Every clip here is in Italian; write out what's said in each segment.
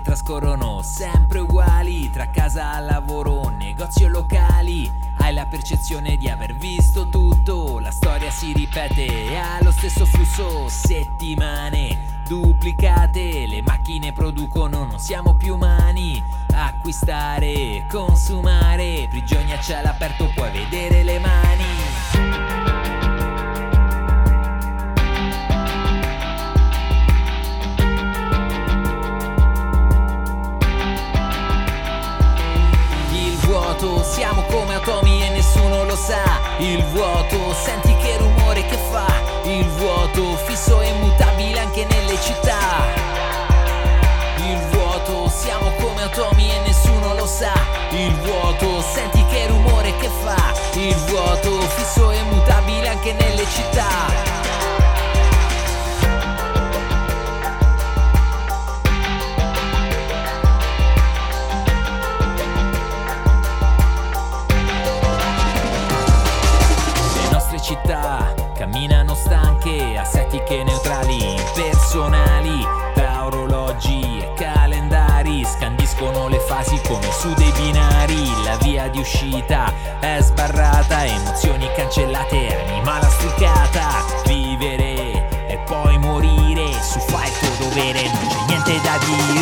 trascorrono sempre uguali tra casa lavoro, negozi o locali. Hai la percezione di aver visto tutto, la storia si ripete ha lo stesso flusso, settimane duplicate, le macchine producono, non siamo più umani. Acquistare, consumare, prigioni a cielo aperto, puoi vedere le mani. Il vuoto, senti che rumore che fa. Il vuoto, fisso e immutabile anche nelle città. Il vuoto, siamo come atomi e nessuno lo sa. Il vuoto, senti che rumore che fa. Il vuoto, fisso e immutabile anche nelle città. Città. Camminano stanche, assettiche neutrali, impersonali, tra orologi e calendari, scandiscono le fasi come su dei binari, la via di uscita è sbarrata, emozioni cancellate, anima lastricata, vivere e poi morire, su fai il tuo dovere, non c'è niente da dire.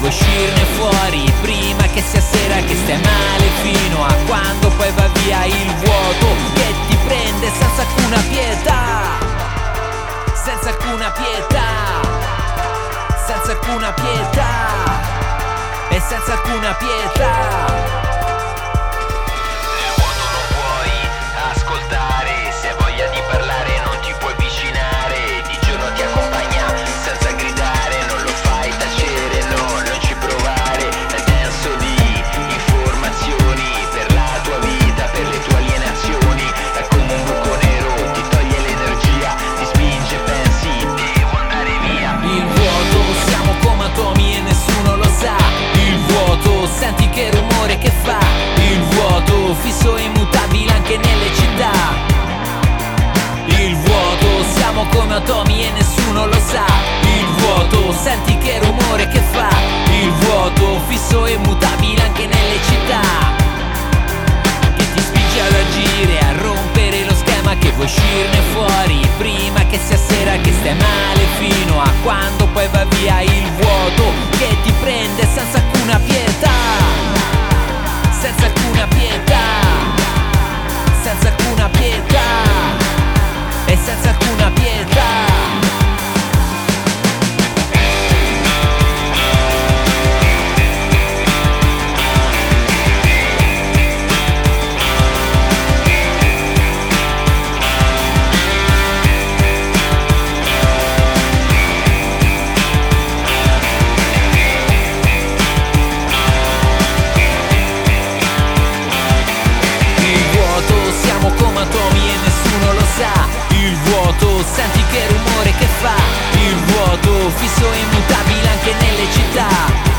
Vuoi uscirne fuori prima che sia sera, che stai male fino a quando poi va via il vuoto che ti prende senza alcuna pietà, senza alcuna pietà, senza alcuna pietà. E senza alcuna pietà. Senti che rumore che fa. Il vuoto, fisso e immutabile anche nelle città che ti spinge ad agire, a rompere lo schema che vuoi uscirne fuori prima che sia sera, che stai male fino a quando poi va via il sa. Il vuoto, senti che rumore che fa. Il vuoto, fisso e immutabile anche nelle città.